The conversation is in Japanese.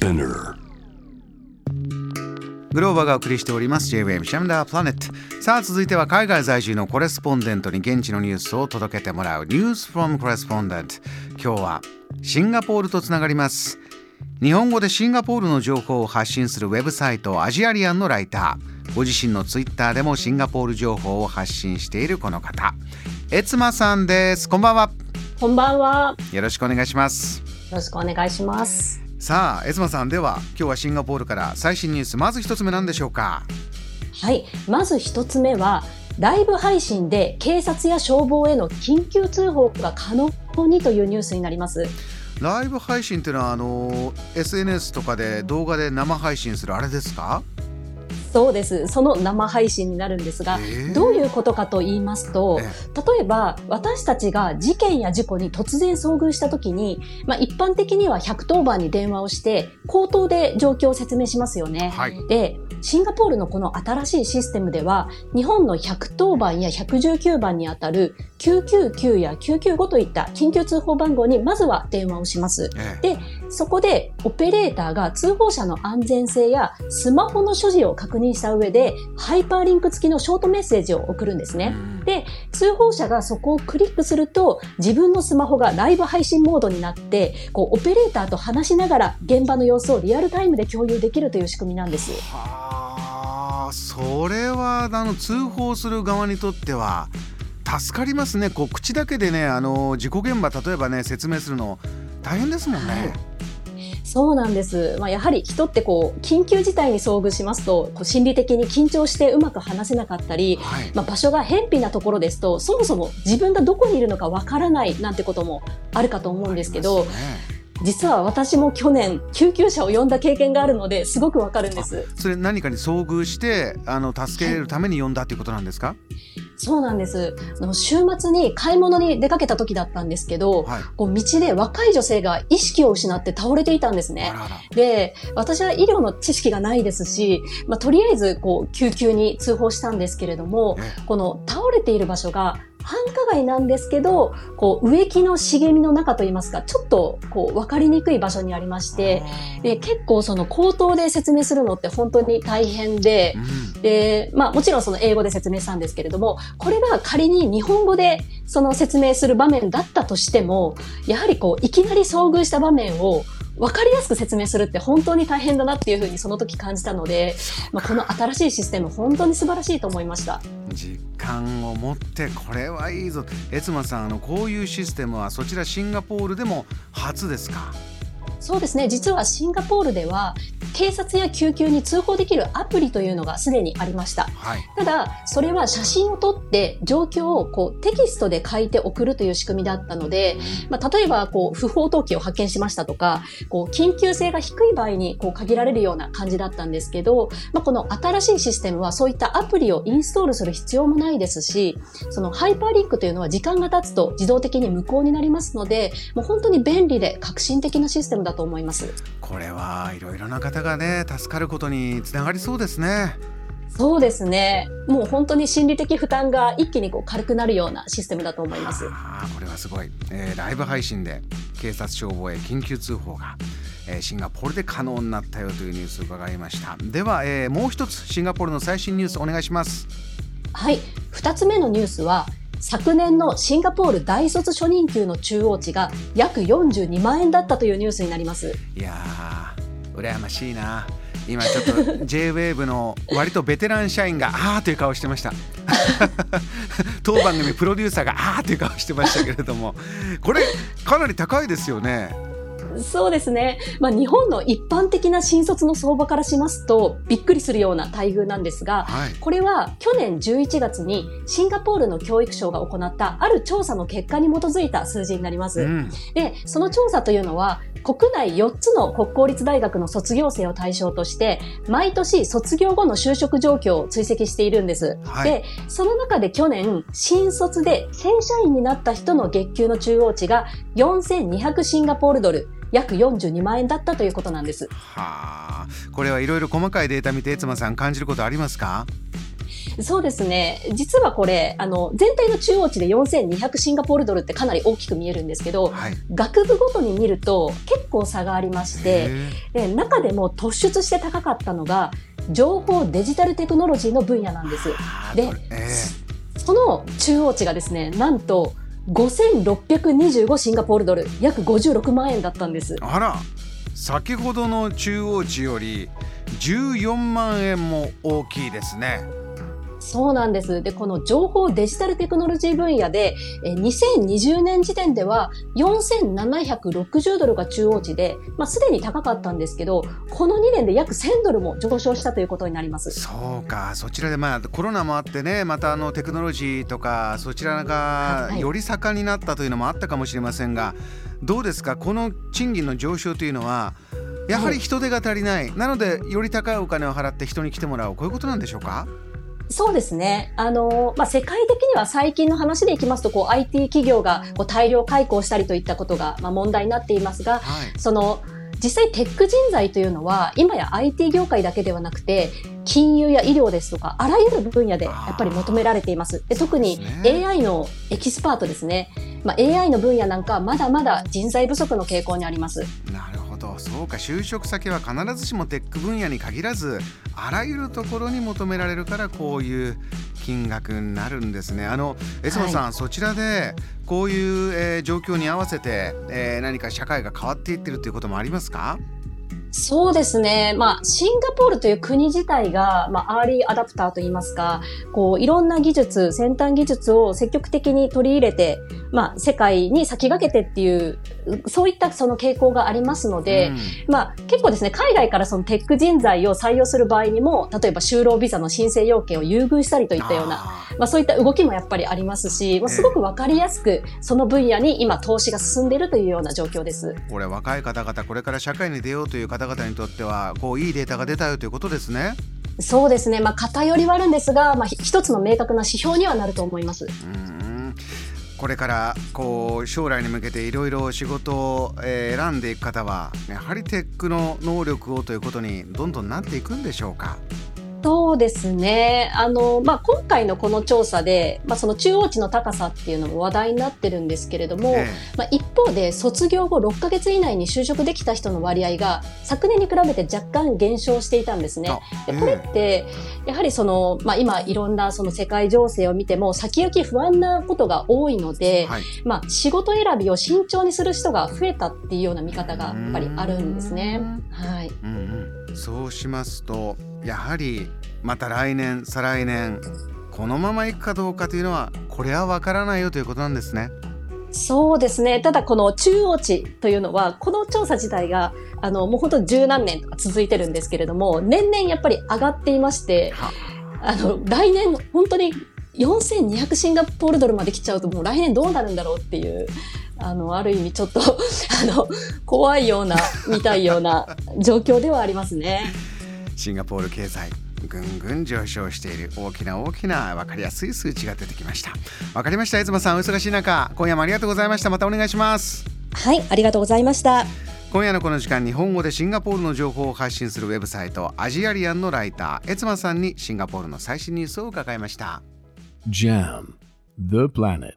Spinner. グローバがお送りしております。J-Wave シャムダープラネットさあ続いては海外在住のコレスポンデントに現地のニュースを届けてもらう。ニュースフォームコレスポンデント今日はシンガポールとつながります。日本語でシンガポールの情報を発信するウェブサイトアジアリアンのライター。ご自身のツイッターでもシンガポール情報を発信しているこの方。エツマさんです。こんばんは。こんばんは。よろしくお願いします。よろしくお願いします。さあエツマさんでは今日はシンガポールから最新ニュースまず一つ目なんでしょうか？はい。まず一つ目は、ライブ配信で警察や消防への緊急通報が可能にというニュースになります。ライブ配信っていうのはあの SNS とかで動画で生配信するあれですか？そうです。その生配信になるんですが、えーどういうことかと言いますとえ、例えば私たちが事件や事故に突然遭遇した時に、まあ一般的には110番に電話をして、口頭で状況を説明しますよね。はいで、シンガポールのこの新しいシステムでは、日本の110番や119番にあたる999や995といった緊急通報番号にまずは電話をします。ええで、そこでオペレーターが通報者の安全性やスマホの所持を確認した上で、ハイパーリンク付きのショートメッセージを送るんですね。うんで、通報者がそこをクリックすると、自分のスマホがライブ配信モードになって、こう、オペレーターと話しながら現場の様子をリアルタイムで共有できるという仕組みなんです。はあそれはあの通報する側にとっては助かりますねこう口だけでねあの事故現場例えばね説明するの大変ですもんね。そうなんです。まあ、やはり人ってこう、緊急事態に遭遇しますと、こう心理的に緊張してうまく話せなかったり、はいまあ、場所が偏僻なところですと、そもそも自分がどこにいるのかわからないなんてこともあるかと思うんですけど、実は私も去年救急車を呼んだ経験があるので、すごくわかるんです。それ何かに遭遇してあの助けるために呼んだっていうことなんですか、そうなんです。あの週末に買い物に出かけた時だったんですけど、はい、こう道で若い女性が意識を失って倒れていたんですあね。で、私は医療の知識がないですし、まあ、とりあえずこう救急に通報したんですけれども、えこの倒れている場所が繁華街なんですけど、こう植木の茂みの中といいますか、ちょっとこう分かりにくい場所にありまして、で結構その口頭で説明するのって本当に大変で、うん。で、まあもちろんその英語で説明したんですけれども、これが仮に日本語でその説明する場面だったとしても、やはりこういきなり遭遇した場面を分かりやすく説明するって本当に大変だなっていうふうにその時感じたので、まあ、この新しいシステム本当に素晴らしいと思いました。実感を持ってこれはいいぞ。エツマさんあのこういうシステムはそちらシンガポールでも初ですか？そうですね。実はシンガポールでは警察や救急に通報できるアプリというのがすでにありました。はいただ、それは写真を撮って状況をこうテキストで書いて送るという仕組みだったので、まあ、例えばこう不法投棄を発見しましたとか、こう緊急性が低い場合にこう限られるような感じだったんですけど、まあ、この新しいシステムはそういったアプリをインストールする必要もないですし、そのハイパーリンクというのは時間が経つと自動的に無効になりますので、もう本当に便利で革新的なシステムだと思います。これはいろいろな方がね助かることにつながりそうですねそうですね。もう本当に心理的負担が一気にこう軽くなるようなシステムだと思います。あーこれはすごい、えーライブ配信で警察消防へ緊急通報が、えーシンガポールで可能になったよというニュースを伺いましたでは、えーもう一つシンガポールの最新ニュースお願いしますはい。二つ目のニュースは、昨年のシンガポール大卒初任給の中央値が約42万円だったというニュースになります。いやー羨ましいな。今ちょっと JWAVE の割とベテラン社員があーという顔してました。当番組プロデューサーがああという顔してましたけれども。これかなり高いですよね。そうですね。まあ日本の一般的な新卒の相場からしますと、びっくりするような待遇なんですが、はいこれは去年11月にシンガポールの教育省が行ったある調査の結果に基づいた数字になります。うんで、その調査というのは、国内4つの国公立大学の卒業生を対象として、毎年卒業後の就職状況を追跡しているんです。はいで、その中で去年、新卒で正社員になった人の月給の中央値が4200シンガポールドル、約42万円だったということなんです。はあこれはいろいろ細かいデータ見て妻さん感じることありますか？そうですね。実はこれ、あの、全体の中央値で4200シンガポールドルってかなり大きく見えるんですけど、はい、学部ごとに見ると結構差がありまして、で中でも突出して高かったのが、情報デジタルテクノロジーの分野なんです。で、その中央値がですね、なんと5625シンガポールドル、約56万円だったんです。あら、先ほどの中央値より14万円も大きいですね。そうなんです。で、この情報デジタルテクノロジー分野で、え2020年時点では4760ドルが中央値で、まあ、すでに高かったんですけど、この2年で約1000ドルも上昇したということになります。そうか、そちらでまあコロナもあってね、またあのテクノロジーとか、そちらがより盛んになったというのもあったかもしれませんが、はい、どうですか、この賃金の上昇というのは、やはり人手が足りない、なのでより高いお金を払って人に来てもらう。こういうことなんでしょうか？そうですね。あの、まあ、世界的には最近の話でいきますと、こう、IT 企業がこう大量解雇したりといったことが、まあ、問題になっていますが、はい、その、実際テック人材というのは、今や IT 業界だけではなくて、金融や医療ですとか、あらゆる分野でやっぱり求められています。で特に AI のエキスパートですね。まあ、AI の分野なんか、まだまだ人材不足の傾向にあります。なるほど。そうか、就職先は必ずしもテック分野に限らず、あらゆるところに求められるから、こういう金額になるんですね。あの、エツマさん、はい、そちらでこういう、えー、状況に合わせて、えー、何か社会が変わっていってるということもありますか？そうですね。まあ、シンガポールという国自体が、まあ、アーリーアダプターといいますか、こう、いろんな技術、先端技術を積極的に取り入れて、まあ、世界に先駆けてっていう、そういったその傾向がありますので、うん、まあ、結構ですね、海外からそのテック人材を採用する場合にも、例えば就労ビザの申請要件を優遇したりといったような、あまあ、そういった動きもやっぱりありますし、まあ、すごくわかりやすく、その分野に今投資が進んでいるというような状況です。これ若い方々、これから社会に出ようという方々にとっては、こう、いいデータが出たよということですね。そうですね。まあ、偏りはあるんですが、まあ、一つの明確な指標にはなると思います。うんこれからこう将来に向けていろいろ仕事を選んでいく方はやはりテックの能力をということにどんどんなっていくんでしょうかそうですね。あの、まあ、今回のこの調査で、まあ、その中央値の高さっていうのも話題になってるんですけれども、えー、まあ、一方で卒業後6ヶ月以内に就職できた人の割合が昨年に比べて若干減少していたんですね。でこれって、やはりその、まあ、今いろんなその世界情勢を見ても先行き不安なことが多いので、はい、まあ、仕事選びを慎重にする人が増えたっていうような見方がやっぱりあるんですね。はい。うんうん、そうしますと、やはりまた来年再来年このままいくかどうかというのはこれはわからないよということなんですね。そうですね。ただこの中央値というのは、この調査自体が、あの、もう本当十何年とか続いてるんですけれども、年々やっぱり上がっていまして、あの、来年本当に4200シンガポールドルまで来ちゃうと、もう来年どうなるんだろうっていう、あの、ある意味ちょっと、あの、怖いような、見たいような状況ではありますね。シンガポール経済ぐんぐん上昇している大きな大きな分かりやすい数値が出てきました。分かりました。東さんお忙しい中今夜もありがとうございました。またお願いします。はいありがとうございました。今夜のこの時間日本語でシンガポールの情報を発信するウェブサイトアジアリアンのライターエツマさんにシンガポールの最新ニュースを伺いました。JAM The Planet